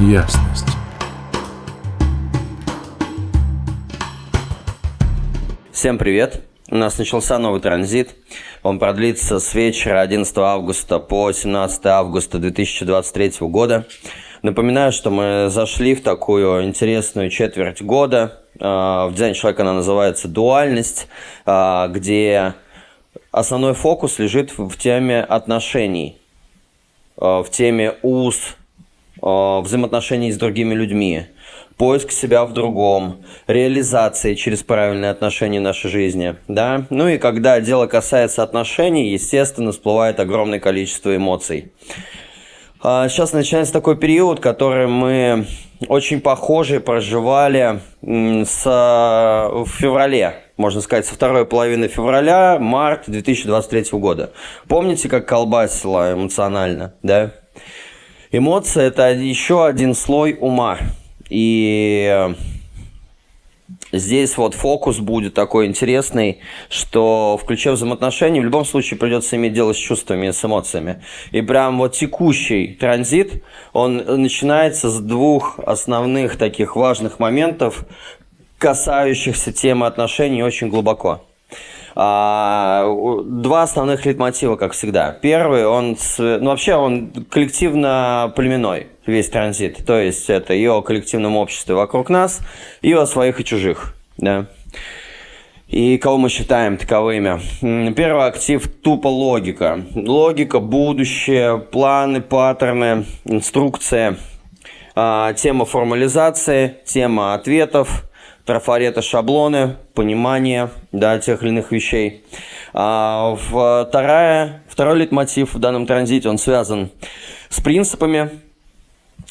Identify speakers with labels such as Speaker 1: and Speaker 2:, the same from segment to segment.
Speaker 1: ясность.
Speaker 2: Всем привет! У нас начался новый транзит. Он продлится с вечера 11 августа по 17 августа 2023 года. Напоминаю, что мы зашли в такую интересную четверть года. А, в День человека она называется «Дуальность», а, где основной фокус лежит в теме отношений, а, в теме уз, взаимоотношений с другими людьми, поиск себя в другом, реализации через правильные отношения в нашей жизни, да. Ну и когда дело касается отношений, естественно, всплывает огромное количество эмоций. Сейчас начинается такой период, который мы очень похожий проживали с, в феврале, можно сказать, со второй половины февраля, март 2023 года. Помните, как колбасило эмоционально, да? Эмоции – это еще один слой ума. И здесь вот фокус будет такой интересный, что включая взаимоотношения, в любом случае придется иметь дело с чувствами, с эмоциями. И прям вот текущий транзит, он начинается с двух основных таких важных моментов, касающихся темы отношений очень глубоко. А, два основных литмотива, как всегда. Первый, он, ну вообще он коллективно-племенной, весь транзит. То есть это и о коллективном обществе вокруг нас, и о своих и чужих. Да. И кого мы считаем таковыми? Первый актив – тупо логика. Логика, будущее, планы, паттерны, инструкция. А, тема формализации, тема ответов – трафареты, шаблоны, понимание да, тех или иных вещей. А, вторая, второй литмотив в данном транзите, он связан с принципами,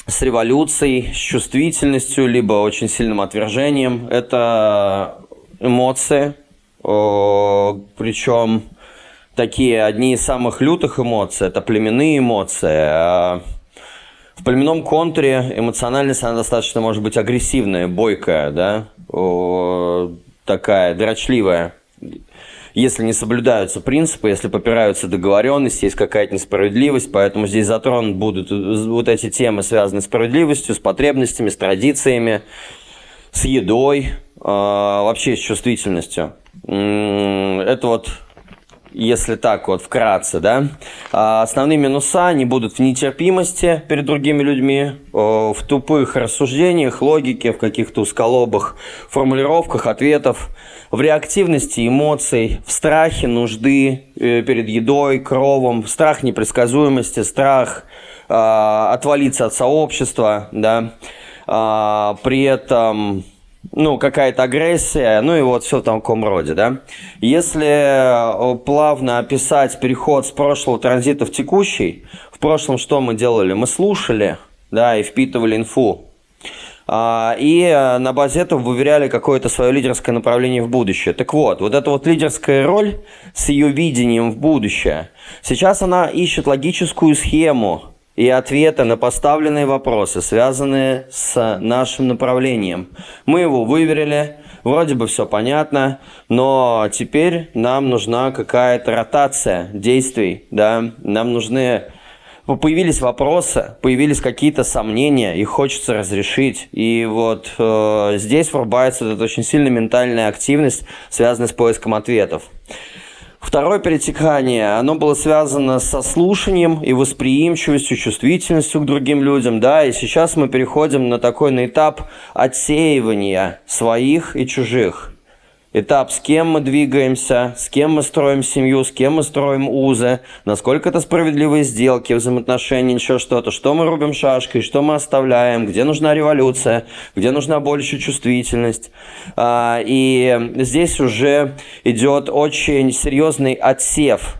Speaker 2: с революцией, с чувствительностью, либо очень сильным отвержением. Это эмоции, причем такие одни из самых лютых эмоций, это племенные эмоции, а в племенном контуре эмоциональность, она достаточно может быть агрессивная, бойкая, да, такая дрочливая. Если не соблюдаются принципы, если попираются договоренности, есть какая-то несправедливость, поэтому здесь затронут будут вот эти темы, связанные с справедливостью, с потребностями, с традициями, с едой, э, вообще с чувствительностью. Это вот если так вот вкратце, да. А основные минуса, они будут в нетерпимости перед другими людьми, в тупых рассуждениях, логике, в каких-то усколобых формулировках ответов, в реактивности эмоций, в страхе нужды э, перед едой, кровом, страх непредсказуемости, страх а, отвалиться от сообщества, да. А, при этом ну, какая-то агрессия, ну и вот все в таком роде, да. Если э, плавно описать переход с прошлого транзита в текущий, в прошлом что мы делали? Мы слушали, да, и впитывали инфу. А, и э, на базе этого выверяли какое-то свое лидерское направление в будущее. Так вот, вот эта вот лидерская роль с ее видением в будущее, сейчас она ищет логическую схему, и ответы на поставленные вопросы, связанные с нашим направлением. Мы его выверили, вроде бы все понятно, но теперь нам нужна какая-то ротация действий, да, нам нужны появились вопросы, появились какие-то сомнения, их хочется разрешить. И вот э, здесь врубается эта очень сильная ментальная активность, связанная с поиском ответов. Второе перетекание, оно было связано со слушанием и восприимчивостью, чувствительностью к другим людям, да, и сейчас мы переходим на такой на этап отсеивания своих и чужих этап, с кем мы двигаемся, с кем мы строим семью, с кем мы строим узы, насколько это справедливые сделки, взаимоотношения, еще что-то, что мы рубим шашкой, что мы оставляем, где нужна революция, где нужна больше чувствительность. А, и здесь уже идет очень серьезный отсев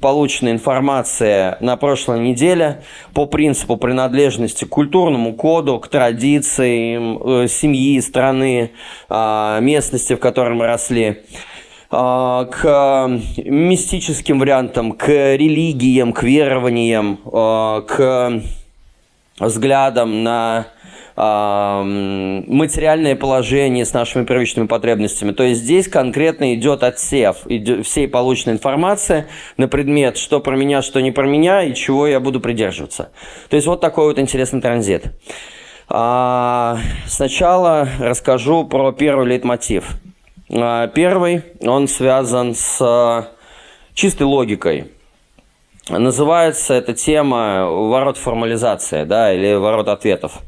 Speaker 2: полученная информация на прошлой неделе по принципу принадлежности к культурному коду, к традициям э, семьи, страны, э, местности, в которой мы росли э, к мистическим вариантам, к религиям, к верованиям, э, к взглядам на материальное положение с нашими первичными потребностями. То есть здесь конкретно идет отсев всей полученной информации на предмет, что про меня, что не про меня, и чего я буду придерживаться. То есть вот такой вот интересный транзит. А, сначала расскажу про первый лейтмотив. А, первый, он связан с чистой логикой. Называется эта тема ворот формализации, да, или ворот ответов.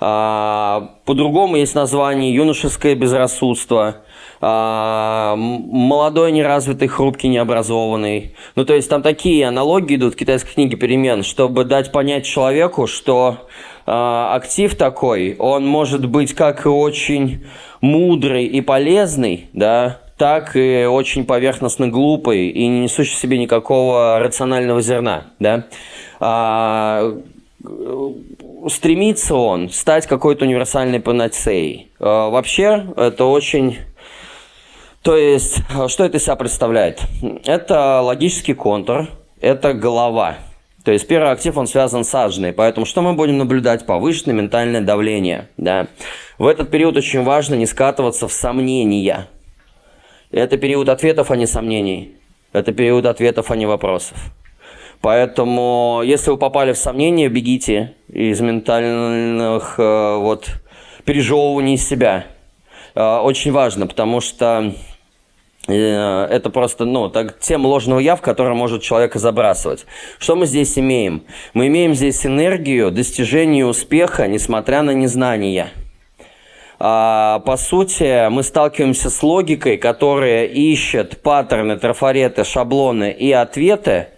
Speaker 2: А, по-другому есть название юношеское безрассудство, а, молодой, неразвитый, хрупкий, необразованный. Ну, то есть там такие аналогии идут в китайской книге перемен, чтобы дать понять человеку, что а, актив такой, он может быть как и очень мудрый и полезный, да, так и очень поверхностно глупый и не несущий в себе никакого рационального зерна, да. А, стремится он стать какой-то универсальной панацеей. А, вообще, это очень то есть, что это из себя представляет? Это логический контур, это голова. То есть первый актив, он связан с ажной, поэтому что мы будем наблюдать? Повышенное ментальное давление. Да? В этот период очень важно не скатываться в сомнения. Это период ответов, а не сомнений. Это период ответов, а не вопросов. Поэтому, если вы попали в сомнения, бегите из ментальных э, вот, пережевываний себя. Э, очень важно, потому что Э, это просто, ну, так, тема ложного я, в которой может человека забрасывать. Что мы здесь имеем? Мы имеем здесь энергию достижения успеха, несмотря на незнание. А, по сути, мы сталкиваемся с логикой, которая ищет паттерны, трафареты, шаблоны и ответы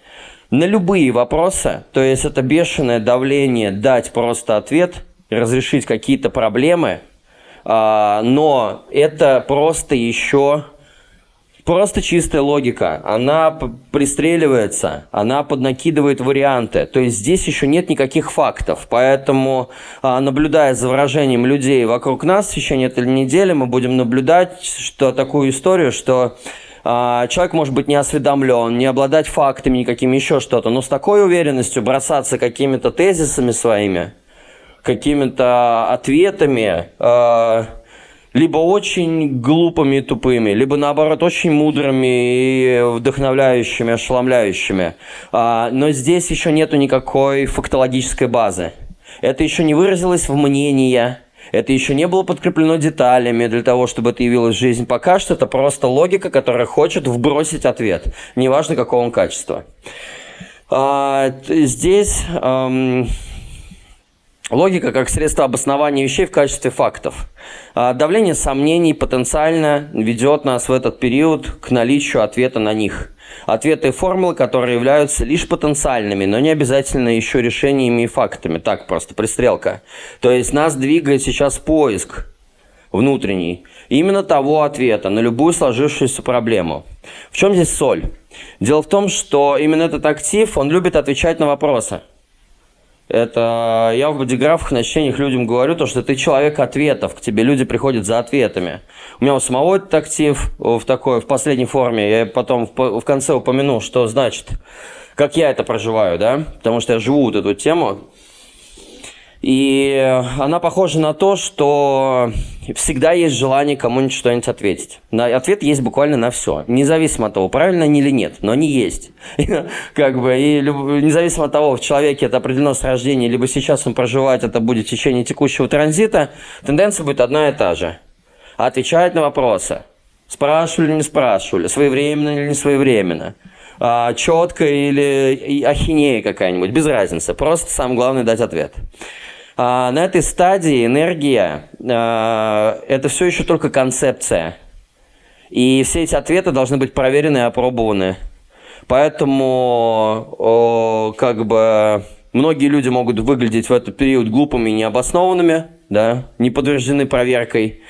Speaker 2: на любые вопросы. То есть это бешеное давление дать просто ответ, разрешить какие-то проблемы, а, но это просто еще просто чистая логика. Она пристреливается, она поднакидывает варианты. То есть здесь еще нет никаких фактов. Поэтому, а, наблюдая за выражением людей вокруг нас в течение этой недели, мы будем наблюдать что, такую историю, что человек может быть не осведомлен, не обладать фактами никакими, еще что-то. Но с такой уверенностью бросаться какими-то тезисами своими, какими-то ответами, э, либо очень глупыми и тупыми, либо наоборот очень мудрыми и вдохновляющими, ошеломляющими. А, но здесь еще нету никакой фактологической базы. Это еще не выразилось в мнении, это еще не было подкреплено деталями для того, чтобы это явилось в жизнь. Пока что это просто логика, которая хочет вбросить ответ, неважно какого он качества. А, здесь... Эм, Логика как средство обоснования вещей в качестве фактов. А давление сомнений потенциально ведет нас в этот период к наличию ответа на них. Ответы и формулы, которые являются лишь потенциальными, но не обязательно еще решениями и фактами. Так, просто пристрелка. То есть нас двигает сейчас поиск внутренний именно того ответа на любую сложившуюся проблему. В чем здесь соль? Дело в том, что именно этот актив, он любит отвечать на вопросы – это я в бодиграфах на чтениях людям говорю, то, что ты человек ответов, к тебе люди приходят за ответами. У меня у самого этот актив в такой, в последней форме, я потом в, в конце упомяну, что значит, как я это проживаю, да, потому что я живу вот эту тему, и она похожа на то, что всегда есть желание кому-нибудь что-нибудь ответить. На, ответ есть буквально на все. Независимо от того, правильно они или нет, но они есть. как бы, и независимо от того, в человеке это определено с рождения, либо сейчас он проживает, это будет в течение текущего транзита, тенденция будет одна и та же. Отвечать на вопросы. Спрашивали или не спрашивали, своевременно или не своевременно а, четко или ахинея какая-нибудь, без разницы. Просто самое главное дать ответ. А, на этой стадии энергия а, – это все еще только концепция. И все эти ответы должны быть проверены и опробованы. Поэтому, о, как бы, многие люди могут выглядеть в этот период глупыми и необоснованными, да, не подтверждены проверкой,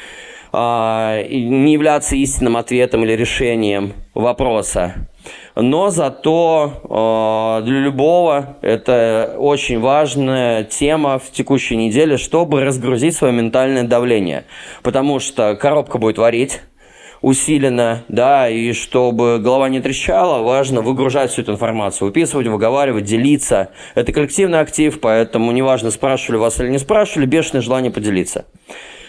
Speaker 2: а, не являться истинным ответом или решением вопроса но зато э, для любого это очень важная тема в текущей неделе, чтобы разгрузить свое ментальное давление. Потому что коробка будет варить усиленно, да, и чтобы голова не трещала, важно выгружать всю эту информацию, выписывать, выговаривать, делиться. Это коллективный актив, поэтому неважно, спрашивали вас или не спрашивали, бешеное желание поделиться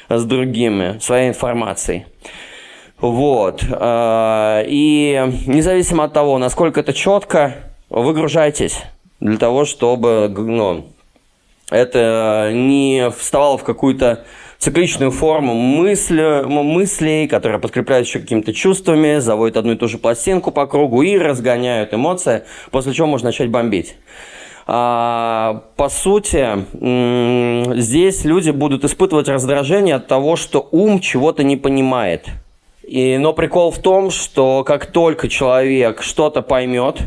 Speaker 2: с другими своей информацией. Вот. Э, и независимо от того, насколько это четко, выгружайтесь для того, чтобы ну, это не вставало в какую-то цикличную форму мысли, мыслей, которые подкрепляют еще какими-то чувствами, заводят одну и ту же пластинку по кругу и разгоняют эмоции, после чего можно начать бомбить. А, по сути, здесь люди будут испытывать раздражение от того, что ум чего-то не понимает. И, но прикол в том, что как только человек что-то поймет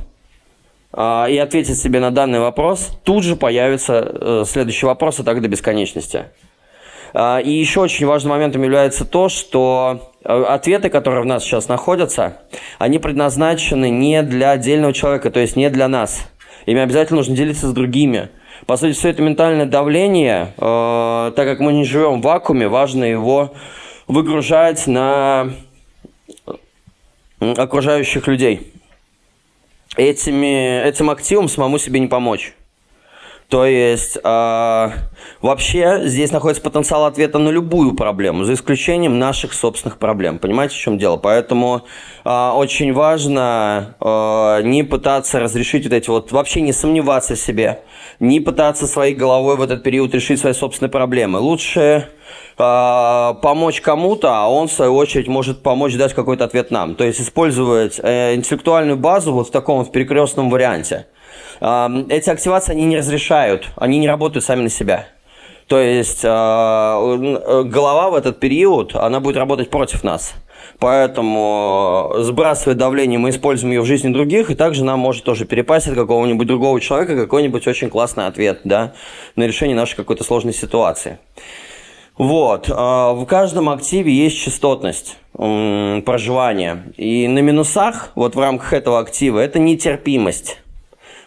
Speaker 2: а, и ответит себе на данный вопрос, тут же появится э, следующий вопрос, и так до бесконечности. А, и еще очень важным моментом является то, что э, ответы, которые в нас сейчас находятся, они предназначены не для отдельного человека, то есть не для нас – Ими обязательно нужно делиться с другими. По сути, все это ментальное давление, э, так как мы не живем в вакууме, важно его выгружать на окружающих людей. Этими, этим активом самому себе не помочь. То есть э, вообще здесь находится потенциал ответа на любую проблему, за исключением наших собственных проблем. Понимаете, в чем дело? Поэтому э, очень важно э, не пытаться разрешить вот эти вот, вообще не сомневаться в себе, не пытаться своей головой в этот период решить свои собственные проблемы. Лучше э, помочь кому-то, а он, в свою очередь, может помочь дать какой-то ответ нам. То есть использовать э, интеллектуальную базу вот в таком в перекрестном варианте эти активации они не разрешают, они не работают сами на себя. То есть а, э, голова в этот период, она будет работать против нас. Поэтому, э, сбрасывая давление, мы используем ее в жизни других, и также нам может тоже перепасть от какого-нибудь другого человека какой-нибудь очень классный ответ да, на решение нашей какой-то сложной ситуации. Вот. А, в каждом активе есть частотность проживания. И на минусах, вот в рамках этого актива, это нетерпимость.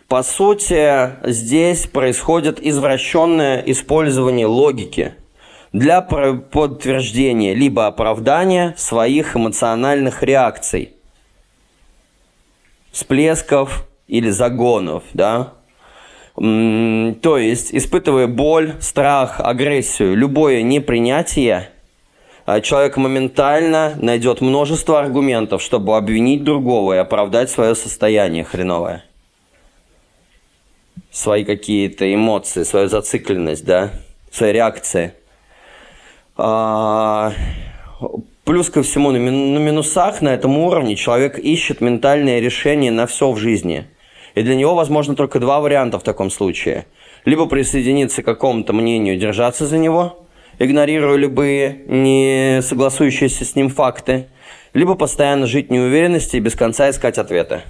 Speaker 2: По сути, здесь происходит извращенное использование логики для подтверждения либо оправдания своих эмоциональных реакций, всплесков или загонов, да, то есть, испытывая боль, страх, агрессию, любое непринятие, а человек моментально найдет множество аргументов, чтобы обвинить другого и оправдать свое состояние хреновое свои какие-то эмоции, свою зацикленность, да, свои реакции. А, плюс ко всему, на, на минусах на этом уровне человек ищет ментальное решение на все в жизни. И для него возможно только два варианта в таком случае. Либо присоединиться к какому-то мнению, держаться за него, игнорируя любые не согласующиеся с ним факты, либо постоянно жить в неуверенности и без конца искать ответы.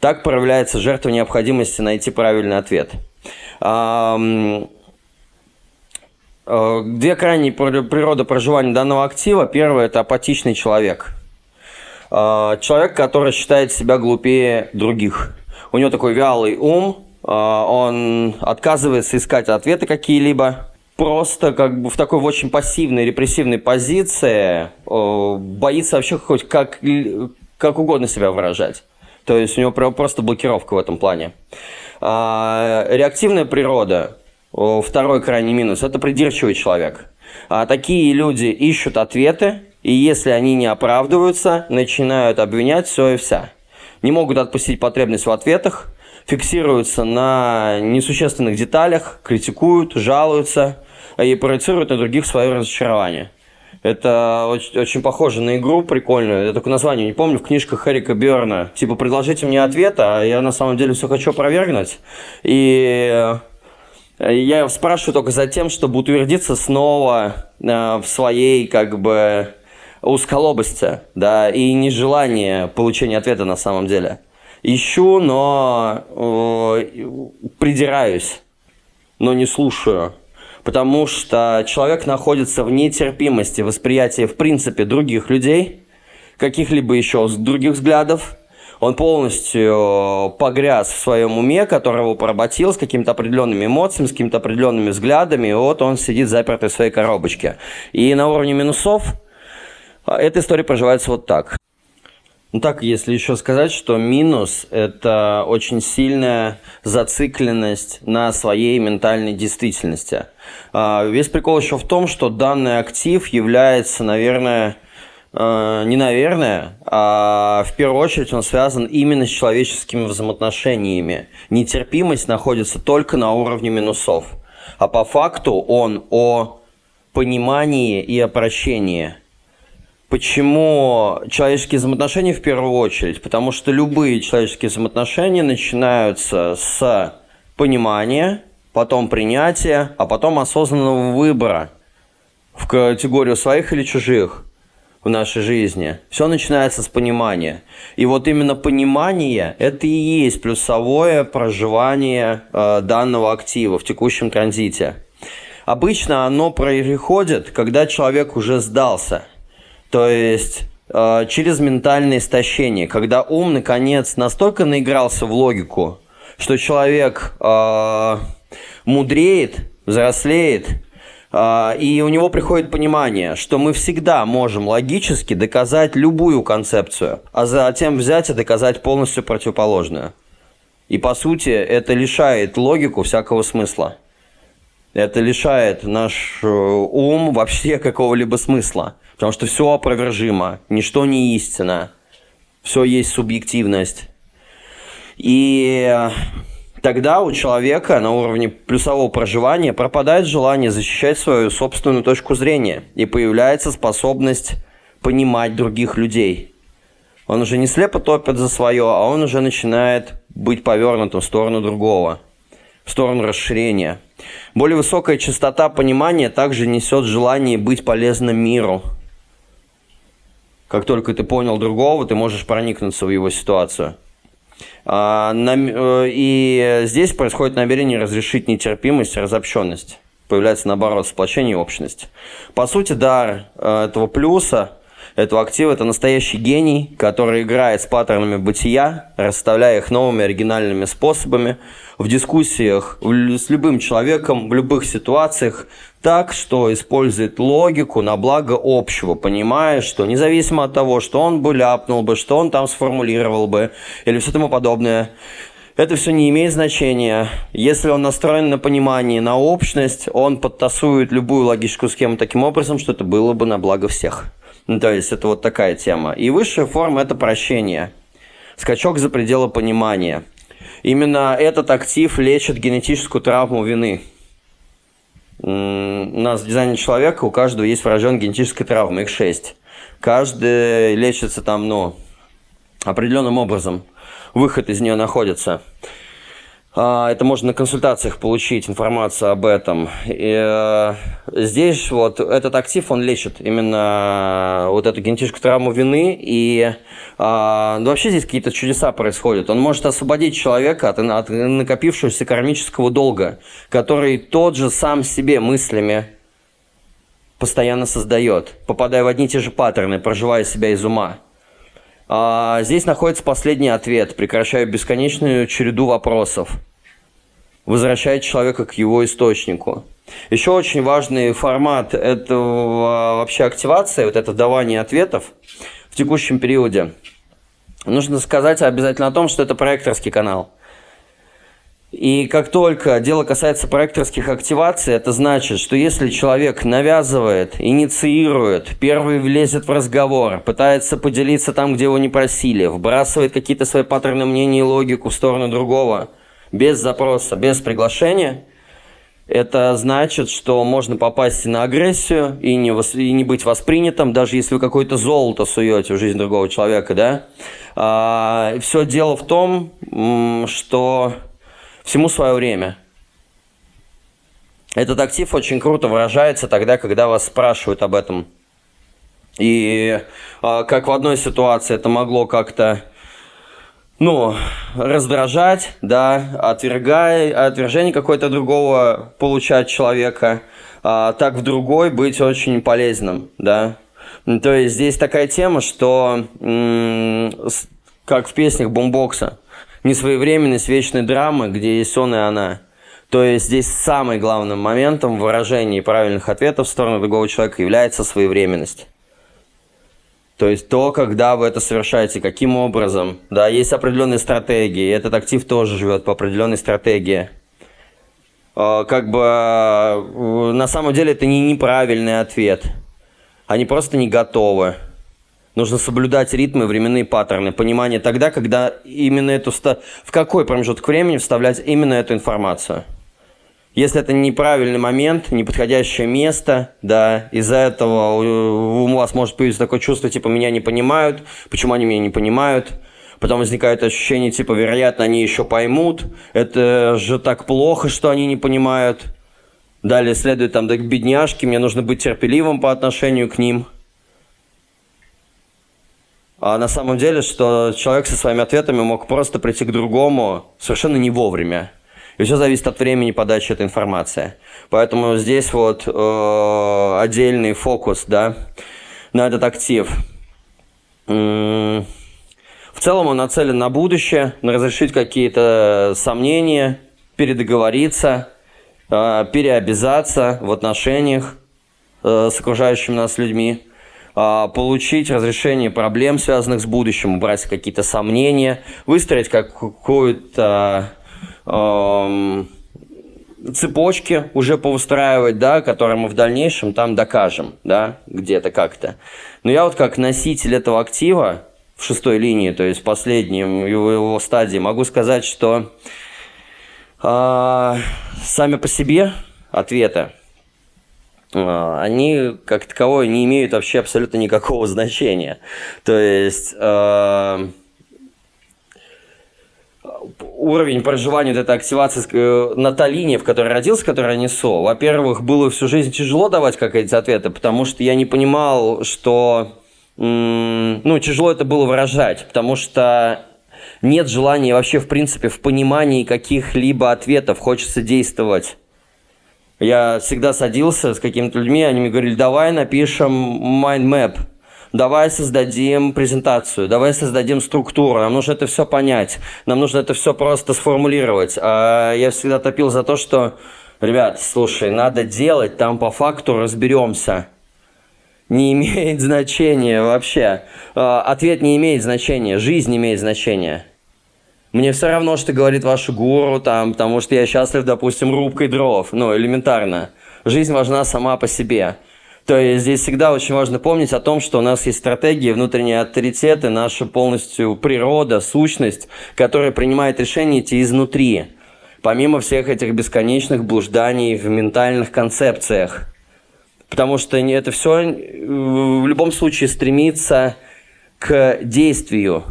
Speaker 2: Так проявляется жертва необходимости найти правильный ответ. Э, две крайние природы проживания данного актива. Первое – это апатичный человек. А, человек, который считает себя глупее других. У него такой вялый ум, а, он отказывается искать ответы какие-либо, просто как бы в такой очень пассивной, репрессивной позиции боится вообще хоть как, как угодно себя выражать. То есть у него просто блокировка в этом плане. А, реактивная природа, второй крайний минус, это придирчивый человек. А такие люди ищут ответы, и если они не оправдываются, начинают обвинять все и вся. Не могут отпустить потребность в ответах, фиксируются на несущественных деталях, критикуют, жалуются и проецируют на других свое разочарование. Это очень, очень похоже на игру прикольную. Я только название не помню. В книжках Эрика Берна. Типа, предложите мне ответ, а я на самом деле все хочу опровергнуть. И э, я спрашиваю только за тем, чтобы утвердиться снова э, в своей, как бы, узколобости, да, и нежелание получения ответа на самом деле. Ищу, но э, придираюсь, но не слушаю потому что человек находится в нетерпимости восприятия в принципе других людей, каких-либо еще других взглядов. Он полностью погряз в своем уме, которого поработил с какими-то определенными эмоциями, с какими-то определенными взглядами, и вот он сидит запертый в своей коробочке. И на уровне минусов а, эта история проживается вот так. Ну так, если еще сказать, что минус – это очень сильная зацикленность на своей ментальной действительности. А, весь прикол еще в том, что данный актив является, наверное, э, не наверное, а в первую очередь он связан именно с человеческими взаимоотношениями. Нетерпимость находится только на уровне минусов. А по факту он о понимании и о прощении. Почему человеческие взаимоотношения в первую очередь? Потому что любые человеческие взаимоотношения начинаются с понимания, потом принятия, а потом осознанного выбора в категорию своих или чужих в нашей жизни. Все начинается с понимания. И вот именно понимание – это и есть плюсовое проживание э, данного актива в текущем транзите. Обычно оно происходит, когда человек уже сдался. То есть э, через ментальное истощение, когда ум наконец настолько наигрался в логику, что человек э, мудреет, взрослеет, э, и у него приходит понимание, что мы всегда можем логически доказать любую концепцию, а затем взять и доказать полностью противоположную. И по сути это лишает логику всякого смысла. Это лишает наш э, ум вообще какого-либо смысла. Потому что все опровержимо, ничто не истина. Все есть субъективность. И тогда у человека на уровне плюсового проживания пропадает желание защищать свою собственную точку зрения. И появляется способность понимать других людей. Он уже не слепо топит за свое, а он уже начинает быть повернутым в сторону другого, в сторону расширения – более высокая частота понимания также несет желание быть полезным миру. Как только ты понял другого, ты можешь проникнуться в его ситуацию. А, э, и здесь происходит намерение разрешить нетерпимость, разобщенность. Появляется, наоборот, сплочение и общность. По сути, дар э, этого плюса этого актива – это настоящий гений, который играет с паттернами бытия, расставляя их новыми оригинальными способами в дискуссиях с любым человеком, в любых ситуациях, так, что использует логику на благо общего, понимая, что независимо от того, что он бы ляпнул бы, что он там сформулировал бы, или все тому подобное, это все не имеет значения. Если он настроен на понимание, на общность, он подтасует любую логическую схему таким образом, что это было бы на благо всех. Ну, то есть это вот такая тема. И высшая форма – это прощение. Скачок за пределы понимания. Именно этот актив лечит генетическую травму вины. У нас в дизайне человека у каждого есть врожденная генетическая травма, их шесть. Каждый лечится там, ну, определенным образом. Выход из нее находится. А, это можно на консультациях получить информацию об этом. И э, здесь вот этот актив, он лечит именно вот эту генетическую травму вины. И а, ну, вообще здесь какие-то чудеса происходят. Он может освободить человека от, от накопившегося кармического долга, который тот же сам себе мыслями постоянно создает, попадая в одни и те же паттерны, проживая себя из ума. А, здесь находится последний ответ. Прекращаю бесконечную череду вопросов. Возвращает человека к его источнику. Еще очень важный формат этого вообще активации, вот это давание ответов в текущем периоде. Нужно сказать обязательно о том, что это проекторский канал. И как только дело касается проекторских активаций, это значит, что если человек навязывает, инициирует, первый влезет в разговор, пытается поделиться там, где его не просили, вбрасывает какие-то свои паттерны мнения и логику в сторону другого, без запроса, без приглашения, это значит, что можно попасть на агрессию и не, вос... и не быть воспринятым, даже если вы какое-то золото суете в жизнь другого человека, да. А, все дело в том, что Всему свое время. Этот актив очень круто выражается тогда, когда вас спрашивают об этом. И э, как в одной ситуации это могло как-то ну, раздражать, да, отвергая, отвержение какое-то другого получать человека, а, так в другой быть очень полезным, да. То есть здесь такая тема, что как в песнях бумбокса, несвоевременность вечной драмы, где есть он и она. То есть здесь самым главным моментом в выражении правильных ответов в сторону другого человека является своевременность. То есть то, когда вы это совершаете, каким образом. Да, есть определенные стратегии, этот актив тоже живет по определенной стратегии. А, как бы на самом деле это не неправильный ответ. Они просто не готовы. Нужно соблюдать ритмы, временные паттерны, понимание тогда, когда именно эту... В какой промежуток времени вставлять именно эту информацию. Если это неправильный момент, неподходящее место, да, из-за этого у вас может появиться такое чувство, типа, меня не понимают, почему они меня не понимают, потом возникает ощущение, типа, вероятно, они еще поймут, это же так плохо, что они не понимают. Далее следует там, да, бедняжки, мне нужно быть терпеливым по отношению к ним. А на самом деле, что человек со своими ответами мог просто прийти к другому совершенно не вовремя. И все зависит от времени подачи этой информации. Поэтому здесь вот э, отдельный фокус, да, на этот актив. В целом он нацелен на будущее, на разрешить какие-то сомнения, передоговориться, э, переобязаться в отношениях э, с окружающими нас людьми, получить разрешение проблем, связанных с будущим, убрать какие-то сомнения, выстроить какую-то цепочки уже поустраивать, да, которые мы в дальнейшем там докажем, да, где-то как-то. Но я вот как носитель этого актива в шестой линии, то есть последнем его, его стадии, могу сказать, что э, сами по себе ответы, э, они как таковое не имеют вообще абсолютно никакого значения. То есть... Э, уровень проживания вот этой активации э, на та линия, в которой родился, в которой я несу, во-первых, было всю жизнь тяжело давать как эти ответы, потому что я не понимал, что ну, тяжело это было выражать, потому что нет желания вообще, в принципе, в понимании каких-либо ответов, хочется действовать. Я всегда садился с какими-то людьми, они мне говорили, давай напишем mind map, давай создадим презентацию, давай создадим структуру, нам нужно это все понять, нам нужно это все просто сформулировать. А я всегда топил за то, что, ребят, слушай, надо делать, там по факту разберемся. Не имеет значения вообще. А, ответ не имеет значения, жизнь имеет значение. Мне все равно, что говорит ваш гуру, там, потому что я счастлив, допустим, рубкой дров. Ну, элементарно. Жизнь важна сама по себе. То есть здесь всегда очень важно помнить о том, что у нас есть стратегии, внутренние авторитеты, наша полностью природа, сущность, которая принимает решения идти изнутри, помимо всех этих бесконечных блужданий в ментальных концепциях. Потому что это все э, в любом случае стремится к действию,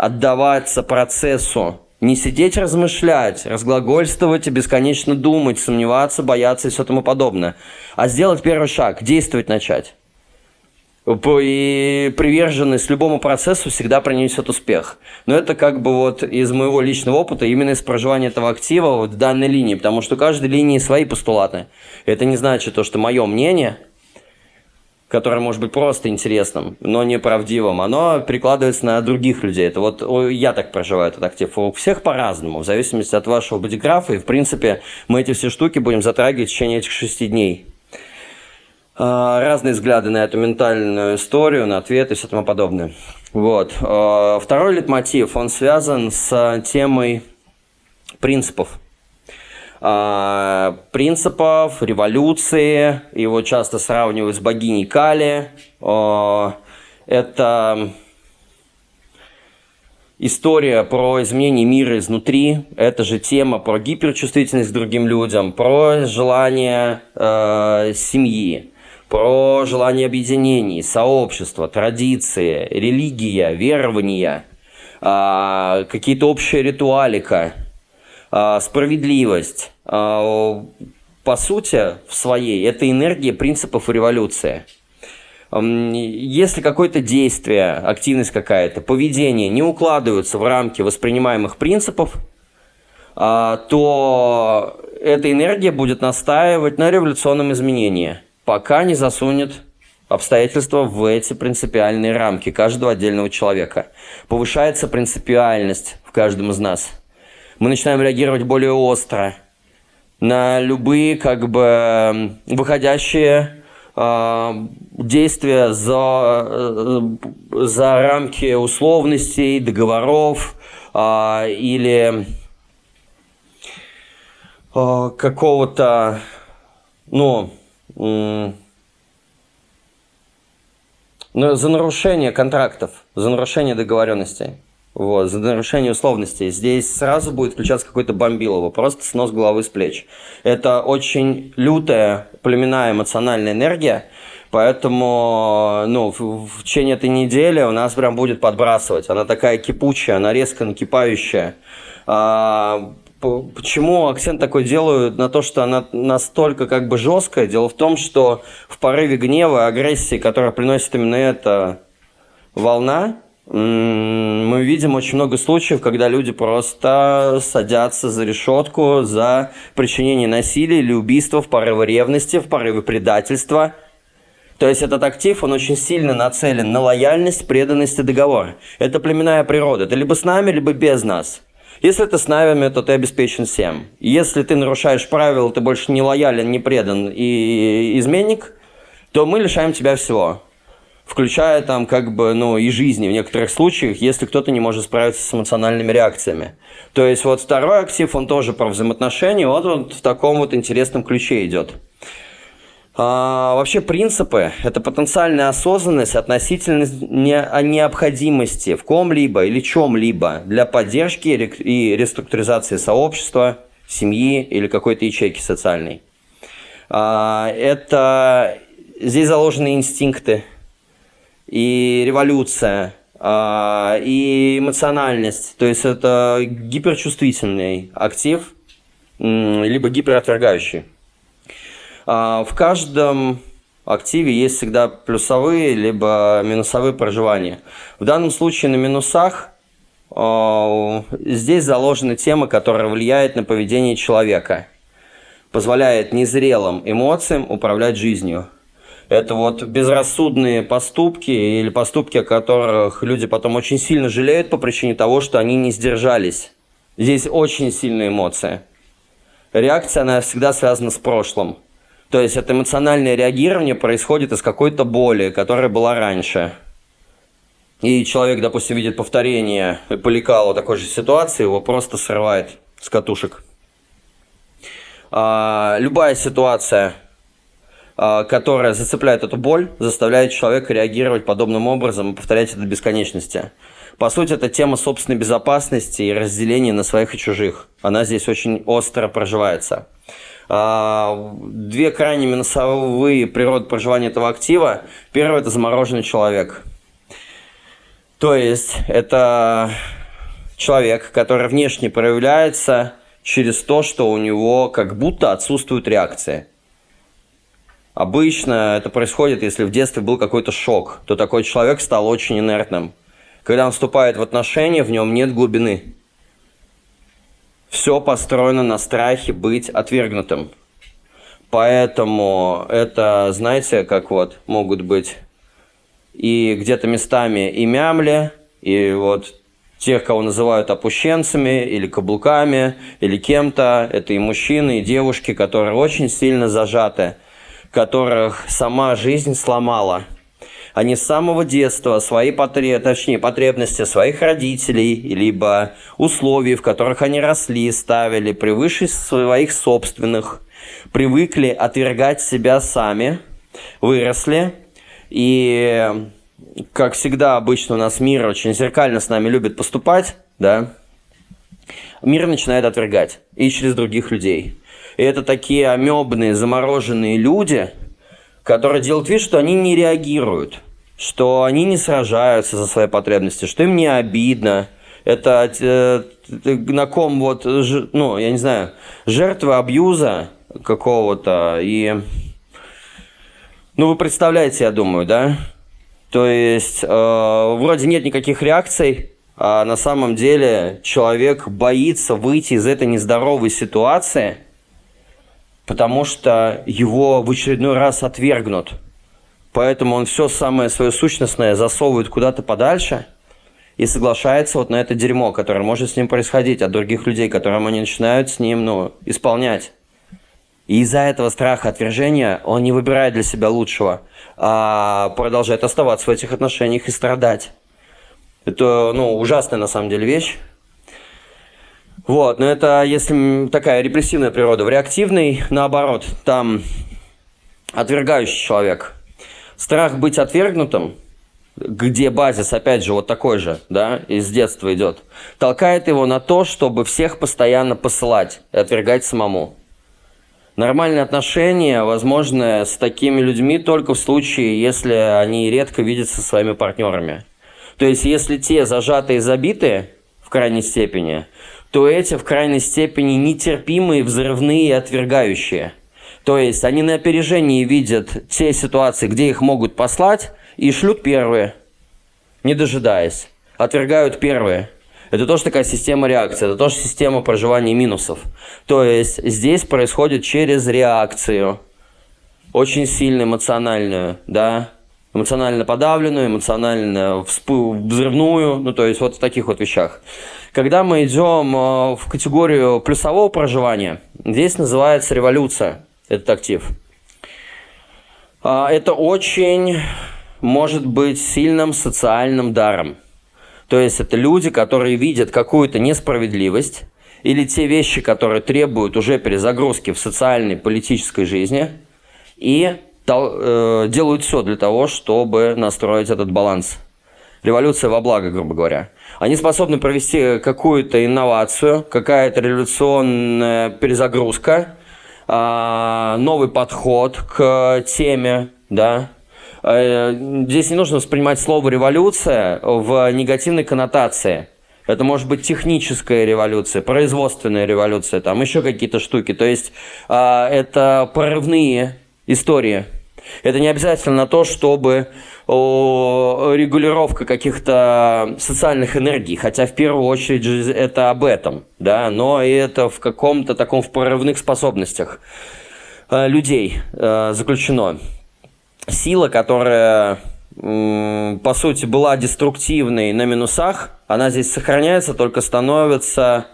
Speaker 2: отдаваться процессу, не сидеть размышлять, разглагольствовать и бесконечно думать, сомневаться, бояться и все тому подобное. А сделать первый шаг, действовать начать. И приверженность любому процессу всегда принесет успех. Но это как бы вот из моего личного опыта, именно из проживания этого актива вот в данной линии, потому что у каждой линии свои постулаты. Это не значит то, что мое мнение – которое может быть просто интересным, но неправдивым, оно перекладывается на других людей. Это вот я так проживаю этот актив. У всех по-разному, в зависимости от вашего бодиграфа. И, в принципе, мы эти все штуки будем затрагивать в течение этих шести дней. А, разные взгляды на эту ментальную историю, на ответы и все тому подобное. Вот. А, второй литмотив, он связан с темой принципов. А, принципов, революции. Его часто сравнивают с богиней Кали. Это история про изменение мира изнутри. Это же тема про гиперчувствительность к другим людям, про желание э, семьи, про желание объединений, сообщества, традиции, религия, верования, э, какие-то общие ритуалика – а, справедливость, а, по сути, в своей, это энергия принципов революции. Если какое-то действие, активность какая-то, поведение не укладываются в рамки воспринимаемых принципов, а, то эта энергия будет настаивать на революционном изменении, пока не засунет обстоятельства в эти принципиальные рамки каждого отдельного человека. Повышается принципиальность в каждом из нас – мы начинаем реагировать более остро на любые как бы выходящие э, действия за, э, за рамки условностей, договоров э, или э, какого-то, ну, Ну, за нарушение контрактов, за нарушение договоренностей. Вот, за нарушение условностей. Здесь сразу будет включаться какой-то бомбилово, просто снос головы с плеч. Это очень лютая племенная эмоциональная энергия, поэтому ну, в, в течение этой недели у нас прям будет подбрасывать. Она такая кипучая, она резко накипающая. А, почему акцент такой делаю на то, что она настолько как бы жесткая? Дело в том, что в порыве гнева, агрессии, которая приносит именно эта волна, мы видим очень много случаев, когда люди просто садятся за решетку за причинение насилия или убийства в порыве ревности, в порыве предательства. То есть этот актив, он очень сильно нацелен на лояльность, преданность и договор. Это племенная природа. Это либо с нами, либо без нас. Если ты с нами, то ты обеспечен всем. Если ты нарушаешь правила, ты больше не лоялен, не предан и изменник, то мы лишаем тебя всего включая там как бы, ну, и жизни в некоторых случаях, если кто-то не может справиться с эмоциональными реакциями. То есть вот второй актив, он тоже про взаимоотношения, вот он в таком вот интересном ключе идет. А, вообще принципы – это потенциальная осознанность относительно не, о необходимости в ком-либо или чем-либо для поддержки и реструктуризации сообщества, семьи или какой-то ячейки социальной. А, это здесь заложены инстинкты, и революция, а, и эмоциональность. То есть это гиперчувствительный актив, либо гиперотвергающий. А, в каждом активе есть всегда плюсовые, либо минусовые проживания. В данном случае на минусах а, здесь заложена тема, которая влияет на поведение человека, позволяет незрелым эмоциям управлять жизнью – это вот безрассудные поступки или поступки, о которых люди потом очень сильно жалеют по причине того, что они не сдержались. Здесь очень сильная эмоция. Реакция, она всегда связана с прошлым. То есть это эмоциональное реагирование происходит из какой-то боли, которая была раньше. И человек, допустим, видит повторение по такой же ситуации, его просто срывает с катушек. А, любая ситуация, которая зацепляет эту боль, заставляет человека реагировать подобным образом и повторять это до бесконечности. По сути, это тема собственной безопасности и разделения на своих и чужих. Она здесь очень остро проживается. А, две крайне минусовые природы проживания этого актива. Первое – это замороженный человек. То есть, это человек, который внешне проявляется через то, что у него как будто отсутствует реакция. Обычно это происходит, если в детстве был какой-то шок, то такой человек стал очень инертным. Когда он вступает в отношения, в нем нет глубины. Все построено на страхе быть отвергнутым. Поэтому это, знаете, как вот могут быть и где-то местами и мямли, и вот тех, кого называют опущенцами или каблуками, или кем-то. Это и мужчины, и девушки, которые очень сильно зажаты – которых сама жизнь сломала. Они с самого детства свои потреб... точнее, потребности своих родителей, либо условий, в которых они росли, ставили превыше своих собственных, привыкли отвергать себя сами, выросли, и, как всегда, обычно у нас мир очень зеркально с нами любит поступать, да, мир начинает отвергать и через других людей. Это такие амебные, замороженные люди, которые делают вид, что они не реагируют, что они не сражаются за свои потребности, что им не обидно. Это э, на ком вот, ну, я не знаю, жертвы абьюза какого-то. И, ну, вы представляете, я думаю, да? То есть, э, вроде нет никаких реакций, а на самом деле человек боится выйти из этой нездоровой ситуации – потому что его в очередной раз отвергнут. Поэтому он все самое свое сущностное засовывает куда-то подальше и соглашается вот на это дерьмо, которое может с ним происходить от других людей, которым они начинают с ним ну, исполнять. И из-за этого страха отвержения он не выбирает для себя лучшего, а продолжает оставаться в этих отношениях и страдать. Это ну, ужасная на самом деле вещь. Вот, но это если такая репрессивная природа. В реактивной, наоборот, там отвергающий человек. Страх быть отвергнутым где базис, опять же, вот такой же, да, из детства идет, толкает его на то, чтобы всех постоянно посылать и отвергать самому. Нормальные отношения возможны с такими людьми только в случае, если они редко видятся со своими партнерами. То есть, если те зажатые и забитые в крайней степени, то эти в крайней степени нетерпимые, взрывные и отвергающие. То есть, они на опережении видят те ситуации, где их могут послать, и шлют первые, не дожидаясь. Отвергают первые. Это тоже такая система реакции, это тоже система проживания минусов. То есть здесь происходит через реакцию, очень сильно эмоциональную, да, эмоционально подавленную, эмоционально взрывную, ну то есть вот в таких вот вещах. Когда мы идем э, в категорию плюсового проживания, здесь называется революция, этот актив. А, это очень может быть сильным социальным даром. То есть это люди, которые видят какую-то несправедливость или те вещи, которые требуют уже перезагрузки в социальной, политической жизни, и э, делают все для того, чтобы настроить этот баланс. Революция во благо, грубо говоря. Они способны провести какую-то инновацию, какая-то революционная перезагрузка, э, новый подход к теме, да, Э, здесь не нужно воспринимать слово «революция» в негативной коннотации. Это может быть техническая революция, производственная революция, там еще какие-то штуки. То есть э, это прорывные истории. Это не обязательно то, чтобы регулировка каких-то социальных энергий, хотя в первую очередь это об этом, да, но и это в каком-то таком в прорывных способностях э, людей заключено. Сила, которая по сути была деструктивной на минусах, она здесь сохраняется, только становится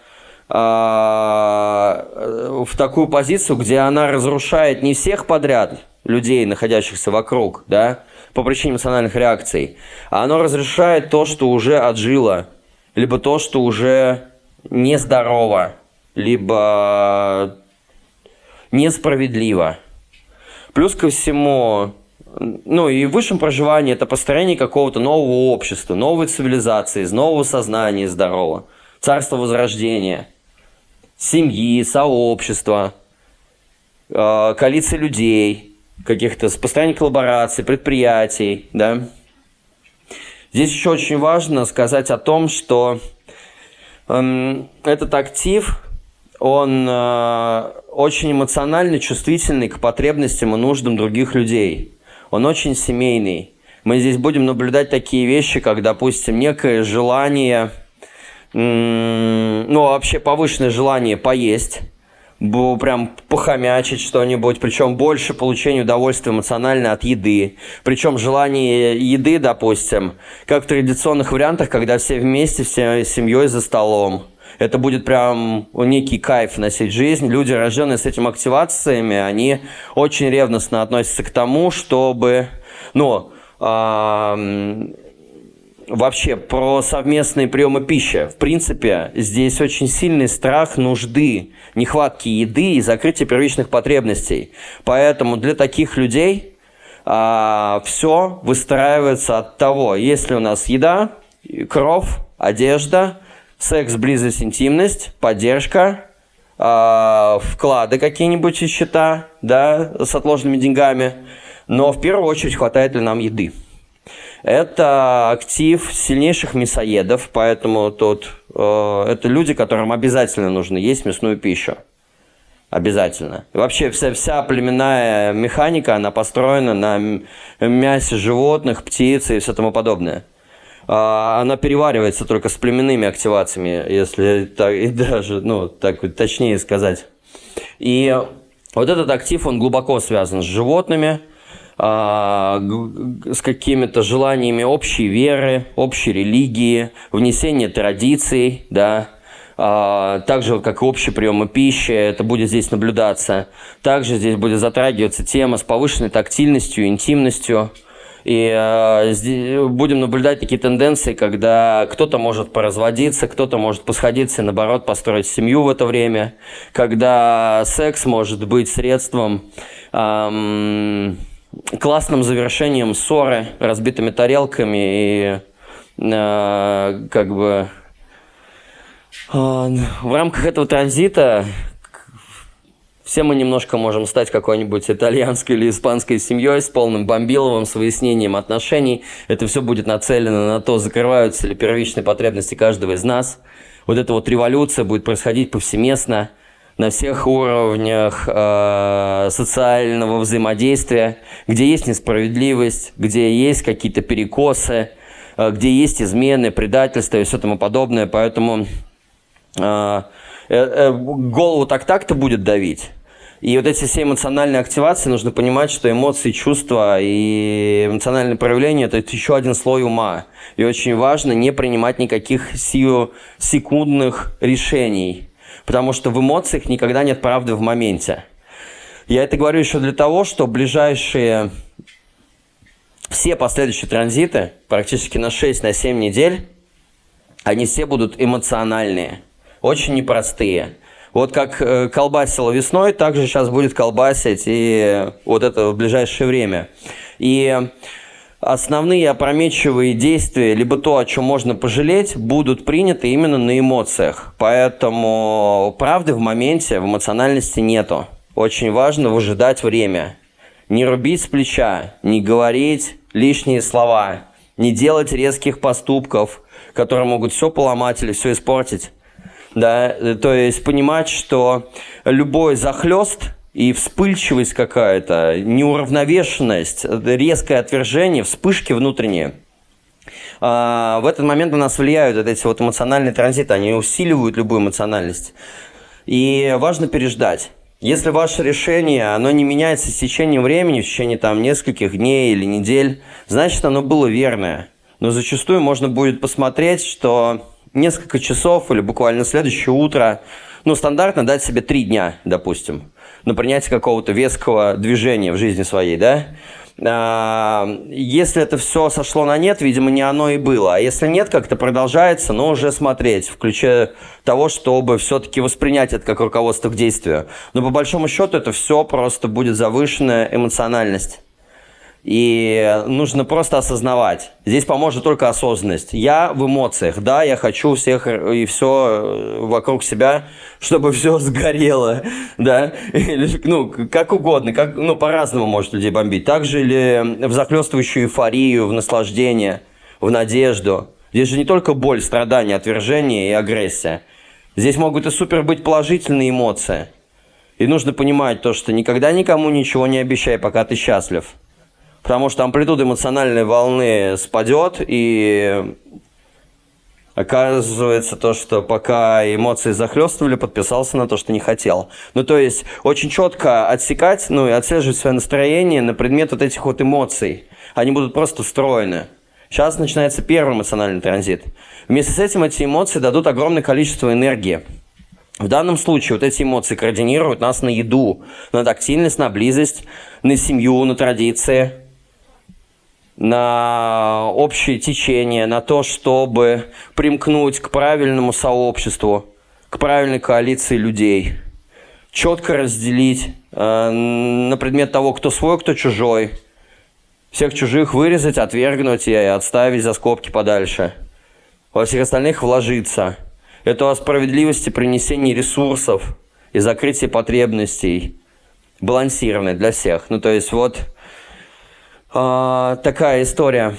Speaker 2: а, в такую позицию, где она разрушает не всех подряд людей, находящихся вокруг, да, по причине эмоциональных реакций, а оно разрешает то, что уже отжило, либо то, что уже нездорово, либо несправедливо. Плюс ко всему, ну и в высшем проживании это построение какого-то нового общества, новой цивилизации, из нового сознания здорового, царства возрождения, семьи, сообщества, э, коалиции людей, каких-то построение коллабораций, предприятий, да. Здесь еще очень важно сказать о том, что эм, этот актив, он э, очень эмоционально чувствительный к потребностям и нуждам других людей – он очень семейный. Мы здесь будем наблюдать такие вещи, как, допустим, некое желание, ну, вообще повышенное желание поесть, прям похомячить что-нибудь, причем больше получения удовольствия эмоционально от еды. Причем желание еды, допустим, как в традиционных вариантах, когда все вместе, все семьей за столом. Это будет прям некий кайф носить жизнь. Люди, рожденные с этими активациями, они очень ревностно относятся к тому, чтобы, ну, вообще про совместные приемы пищи. В принципе, здесь очень сильный страх нужды, нехватки еды и закрытия первичных потребностей. Поэтому для таких людей а, все выстраивается от того, есть ли у нас еда, кровь, одежда, секс, близость, интимность, поддержка, э, вклады какие-нибудь из счета, да, с отложенными деньгами. Но в первую очередь хватает ли нам еды. Это актив сильнейших мясоедов, поэтому тут э, это люди, которым обязательно нужно есть мясную пищу. Обязательно. И вообще вся, вся племенная механика, она построена на мясе животных, птиц и все тому подобное. А, она переваривается только с племенными активациями, если так, и даже, ну, так точнее сказать. И вот этот актив, он глубоко связан с животными, с какими-то желаниями общей веры, общей религии, внесения традиций, да, а, также как и общие приемы пищи, это будет здесь наблюдаться. Также здесь будет затрагиваться тема с повышенной тактильностью, интимностью, и э, будем наблюдать такие тенденции, когда кто-то может поразводиться, кто-то может посходиться и, наоборот, построить семью в это время, когда секс может быть средством эм, классным завершением ссоры, разбитыми тарелками и э, как бы э, в рамках этого транзита все мы немножко можем стать какой-нибудь итальянской или испанской семьей с полным бомбиловым, с выяснением отношений. Это все будет нацелено на то, закрываются ли первичные потребности каждого из нас. Вот эта вот революция будет происходить повсеместно на всех уровнях э, социального взаимодействия, где есть несправедливость, где есть какие-то перекосы, э, где есть измены, предательства и все тому подобное. Поэтому э, э, э голову так-так-то будет давить. И вот эти все эмоциональные активации, нужно понимать, что эмоции, чувства и эмоциональное проявление – это еще один слой ума. И очень важно не принимать никаких сию секундных решений, потому что в эмоциях никогда нет правды в моменте. Я это говорю еще для того, что ближайшие все последующие транзиты, практически на 6-7 на недель, они все будут эмоциональные, очень непростые. Вот как э, колбасило весной, так же сейчас будет колбасить и вот это в ближайшее время. И основные опрометчивые действия, либо то, о чем можно пожалеть, будут приняты именно на эмоциях. Поэтому правды в моменте, в эмоциональности нету. Очень важно выжидать время. Не рубить с плеча, не говорить лишние слова, не делать резких поступков, которые могут все поломать или все испортить да, то есть понимать, что любой захлест и вспыльчивость какая-то, неуравновешенность, резкое отвержение, вспышки внутренние, а, в этот момент на нас влияют вот эти вот эмоциональные транзиты, они усиливают любую эмоциональность. И важно переждать. Если ваше решение, оно не меняется с течением времени, в течение там нескольких дней или недель, значит оно было верное. Но зачастую можно будет посмотреть, что несколько часов или буквально следующее утро, ну, стандартно дать себе три дня, допустим, на принятие какого-то веского движения в жизни своей, да? А, если это все сошло на нет, видимо, не оно и было. А если нет, как-то продолжается, но уже смотреть, включая того, чтобы все-таки воспринять это как руководство к действию. Но по большому счету это все просто будет завышенная эмоциональность. И нужно просто осознавать. Здесь поможет только осознанность. Я в эмоциях, да, я хочу всех и все э, вокруг себя, чтобы все сгорело, да, или, ну, как угодно, как, ну, по-разному может людей бомбить. Также или в захлестывающую эйфорию, в наслаждение, в надежду. Здесь же не только боль, страдания, отвержение и агрессия. Здесь могут и супер быть положительные эмоции. И нужно понимать то, что никогда никому ничего не обещай, пока ты счастлив потому что амплитуда эмоциональной волны спадет, и оказывается то, что пока эмоции захлестывали, подписался на то, что не хотел. Ну, то есть, очень четко отсекать, ну, и отслеживать свое настроение на предмет вот этих вот эмоций. Они будут просто встроены. Сейчас начинается первый эмоциональный транзит. Вместе с этим эти эмоции дадут огромное количество энергии. В данном случае вот эти эмоции координируют нас на еду, на тактильность, на близость, на семью, на традиции – на общее течение, на то, чтобы примкнуть к правильному сообществу, к правильной коалиции людей. Четко разделить э, на предмет того, кто свой, кто чужой. Всех чужих вырезать, отвергнуть и отставить за скобки подальше. Во всех остальных вложиться. Это о справедливости принесения ресурсов и закрытии потребностей. Балансированной для всех. Ну, то есть вот а, такая история.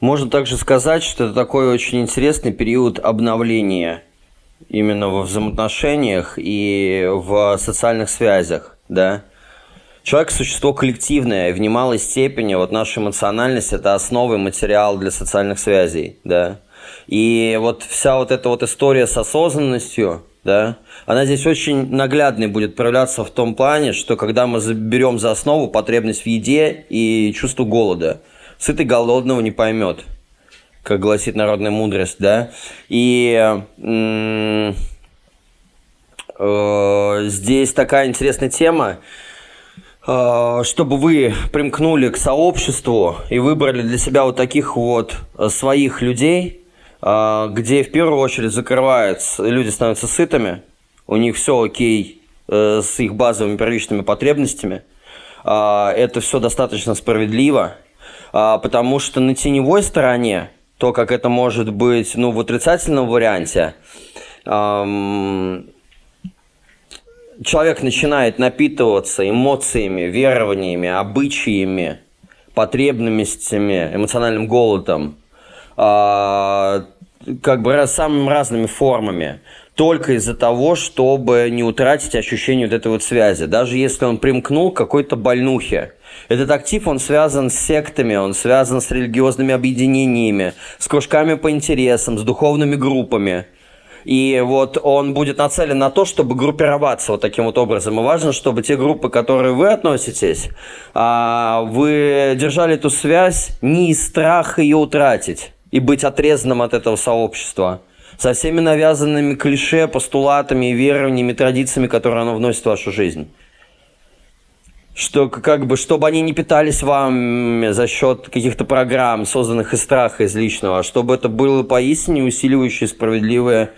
Speaker 2: Можно также сказать, что это такой очень интересный период обновления именно во взаимоотношениях и в социальных связях, да. Человек – существо коллективное, в немалой степени вот наша эмоциональность – это основа и материал для социальных связей, да. И вот вся вот эта вот история с осознанностью – да, она здесь очень наглядной будет проявляться в том плане, что когда мы заберем за основу потребность в еде и чувство голода, сытый голодного не поймет, как гласит народная мудрость, да, и э, здесь такая интересная тема, э, чтобы вы примкнули к сообществу и выбрали для себя вот таких вот своих людей – где в первую очередь закрываются, люди становятся сытыми, у них все окей э, с их базовыми первичными потребностями, а, это все достаточно справедливо, а, потому что на теневой стороне, то, как это может быть, ну, в отрицательном варианте, человек начинает напитываться эмоциями, верованиями, обычаями, потребностями, эмоциональным голодом, а, как бы самыми разными формами только из-за того, чтобы не утратить ощущение вот этой вот связи. Даже если он примкнул к какой-то больнухе. Этот актив, он связан с сектами, он связан с религиозными объединениями, с кружками по интересам, с духовными группами. И вот он будет нацелен на то, чтобы группироваться вот таким вот образом. И важно, чтобы те группы, к которые вы относитесь, а, вы держали эту связь не из страха ее утратить и быть отрезанным от этого сообщества, со всеми навязанными клише, постулатами, верованиями, традициями, которые оно вносит в вашу жизнь. Что, как бы, чтобы они не питались вам за счет каких-то программ, созданных из страха, из личного, а чтобы это было поистине усиливающая, справедливая,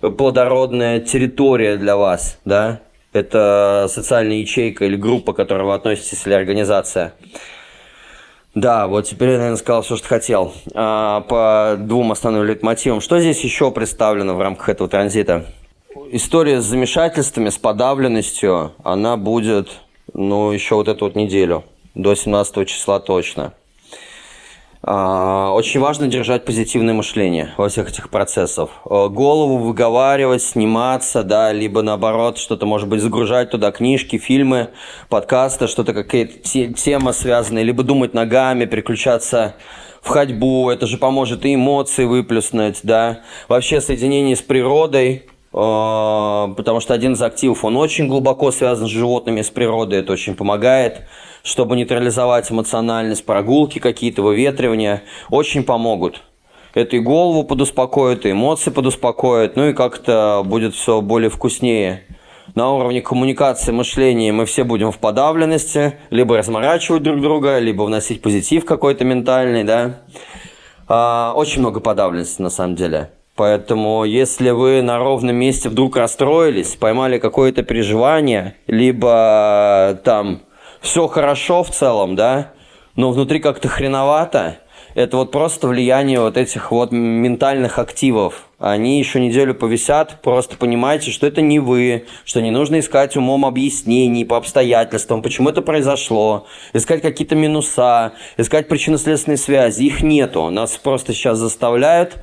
Speaker 2: плодородная территория для вас, да? Это социальная ячейка или группа, к которой вы относитесь, или организация. Да, вот теперь я, наверное, сказал все, что хотел. А, по двум основным лейтмотивам. Что здесь еще представлено в рамках этого транзита? История с замешательствами, с подавленностью, она будет, ну, еще вот эту вот неделю, до 17 числа точно. А, очень важно держать позитивное мышление во всех этих процессах. Э, голову выговаривать, сниматься, да, либо наоборот, что-то, может быть, загружать туда книжки, фильмы, подкасты, что-то какая-то тема связанная, либо думать ногами, переключаться в ходьбу, это же поможет и эмоции выплеснуть, да. Вообще соединение с природой, потому что один из активов, он очень глубоко связан с животными, с природой, это очень помогает чтобы нейтрализовать эмоциональность, прогулки какие-то, выветривания, очень помогут. Это и голову подуспокоит, и эмоции подуспокоит, ну и как-то будет все более вкуснее. На уровне коммуникации, мышления мы все будем в подавленности, либо разморачивать друг друга, либо вносить позитив какой-то ментальный, да. А, очень много подавленности на самом деле. Поэтому, если вы на ровном месте вдруг расстроились, поймали какое-то переживание, либо там все хорошо в целом, да, но внутри как-то хреновато, это вот просто влияние вот этих вот ментальных активов. Они еще неделю повисят, просто понимаете, что это не вы, что не нужно искать умом объяснений по обстоятельствам, почему это произошло, искать какие-то минуса, искать причинно-следственные связи. Их нету. Нас просто сейчас заставляют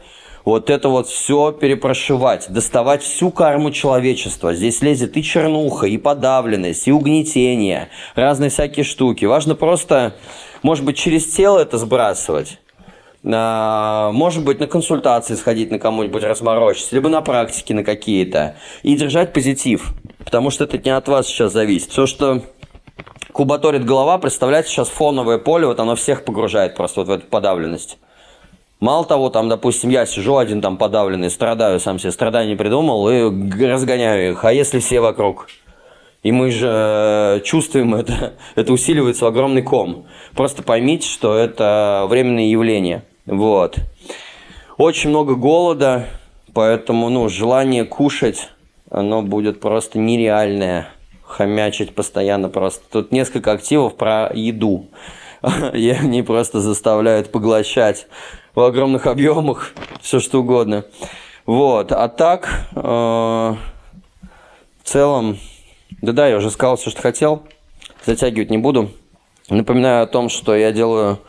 Speaker 2: вот это вот все перепрошивать, доставать всю карму человечества. Здесь лезет и чернуха, и подавленность, и угнетение, разные всякие штуки. Важно просто, может быть, через тело это сбрасывать. А, может быть, на консультации сходить на кому-нибудь разморочиться, либо на практике на какие-то. И держать позитив, потому что это не от вас сейчас зависит. Все, что кубаторит голова, представляете, сейчас фоновое поле, вот оно всех погружает просто вот в эту подавленность. Мало того, там, допустим, я сижу один там подавленный, страдаю, сам себе страдания придумал и разгоняю их. А если все вокруг? И мы же э, чувствуем это, это усиливается в огромный ком. Просто поймите, что это временное явление. Вот. Очень много голода, поэтому, ну, желание кушать, оно будет просто нереальное. Хомячить постоянно просто. Тут несколько активов про еду. И они просто заставляют поглощать в огромных объемах, все что угодно. Вот, а так, э, в целом, да-да, я уже сказал все, что хотел, затягивать не буду. Напоминаю о том, что я делаю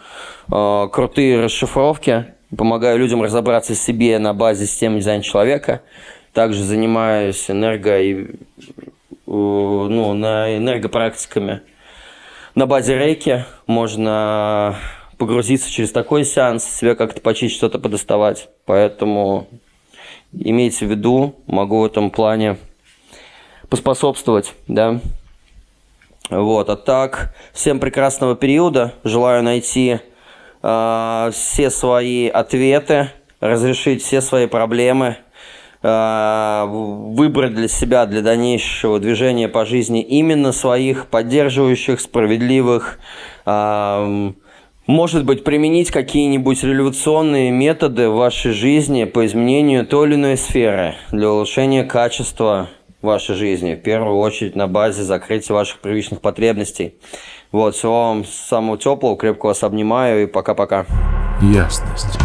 Speaker 2: э, крутые расшифровки, помогаю людям разобраться в себе на базе системы дизайна человека. Также занимаюсь энерго и, э, ну, на энергопрактиками. На базе рейки можно погрузиться через такой сеанс, себя как-то почистить, что-то подоставать. Поэтому имейте в виду, могу в этом плане поспособствовать, да. Вот, а так, всем прекрасного периода, желаю найти э, все свои ответы, разрешить все свои проблемы, выбрать для себя, для дальнейшего движения по жизни именно своих поддерживающих, справедливых, э, может быть, применить какие-нибудь революционные методы в вашей жизни по изменению той или иной сферы для улучшения качества вашей жизни, в первую очередь на базе закрытия ваших первичных потребностей. Вот, всего вам самого теплого, крепко вас обнимаю и пока-пока.
Speaker 1: Ясность.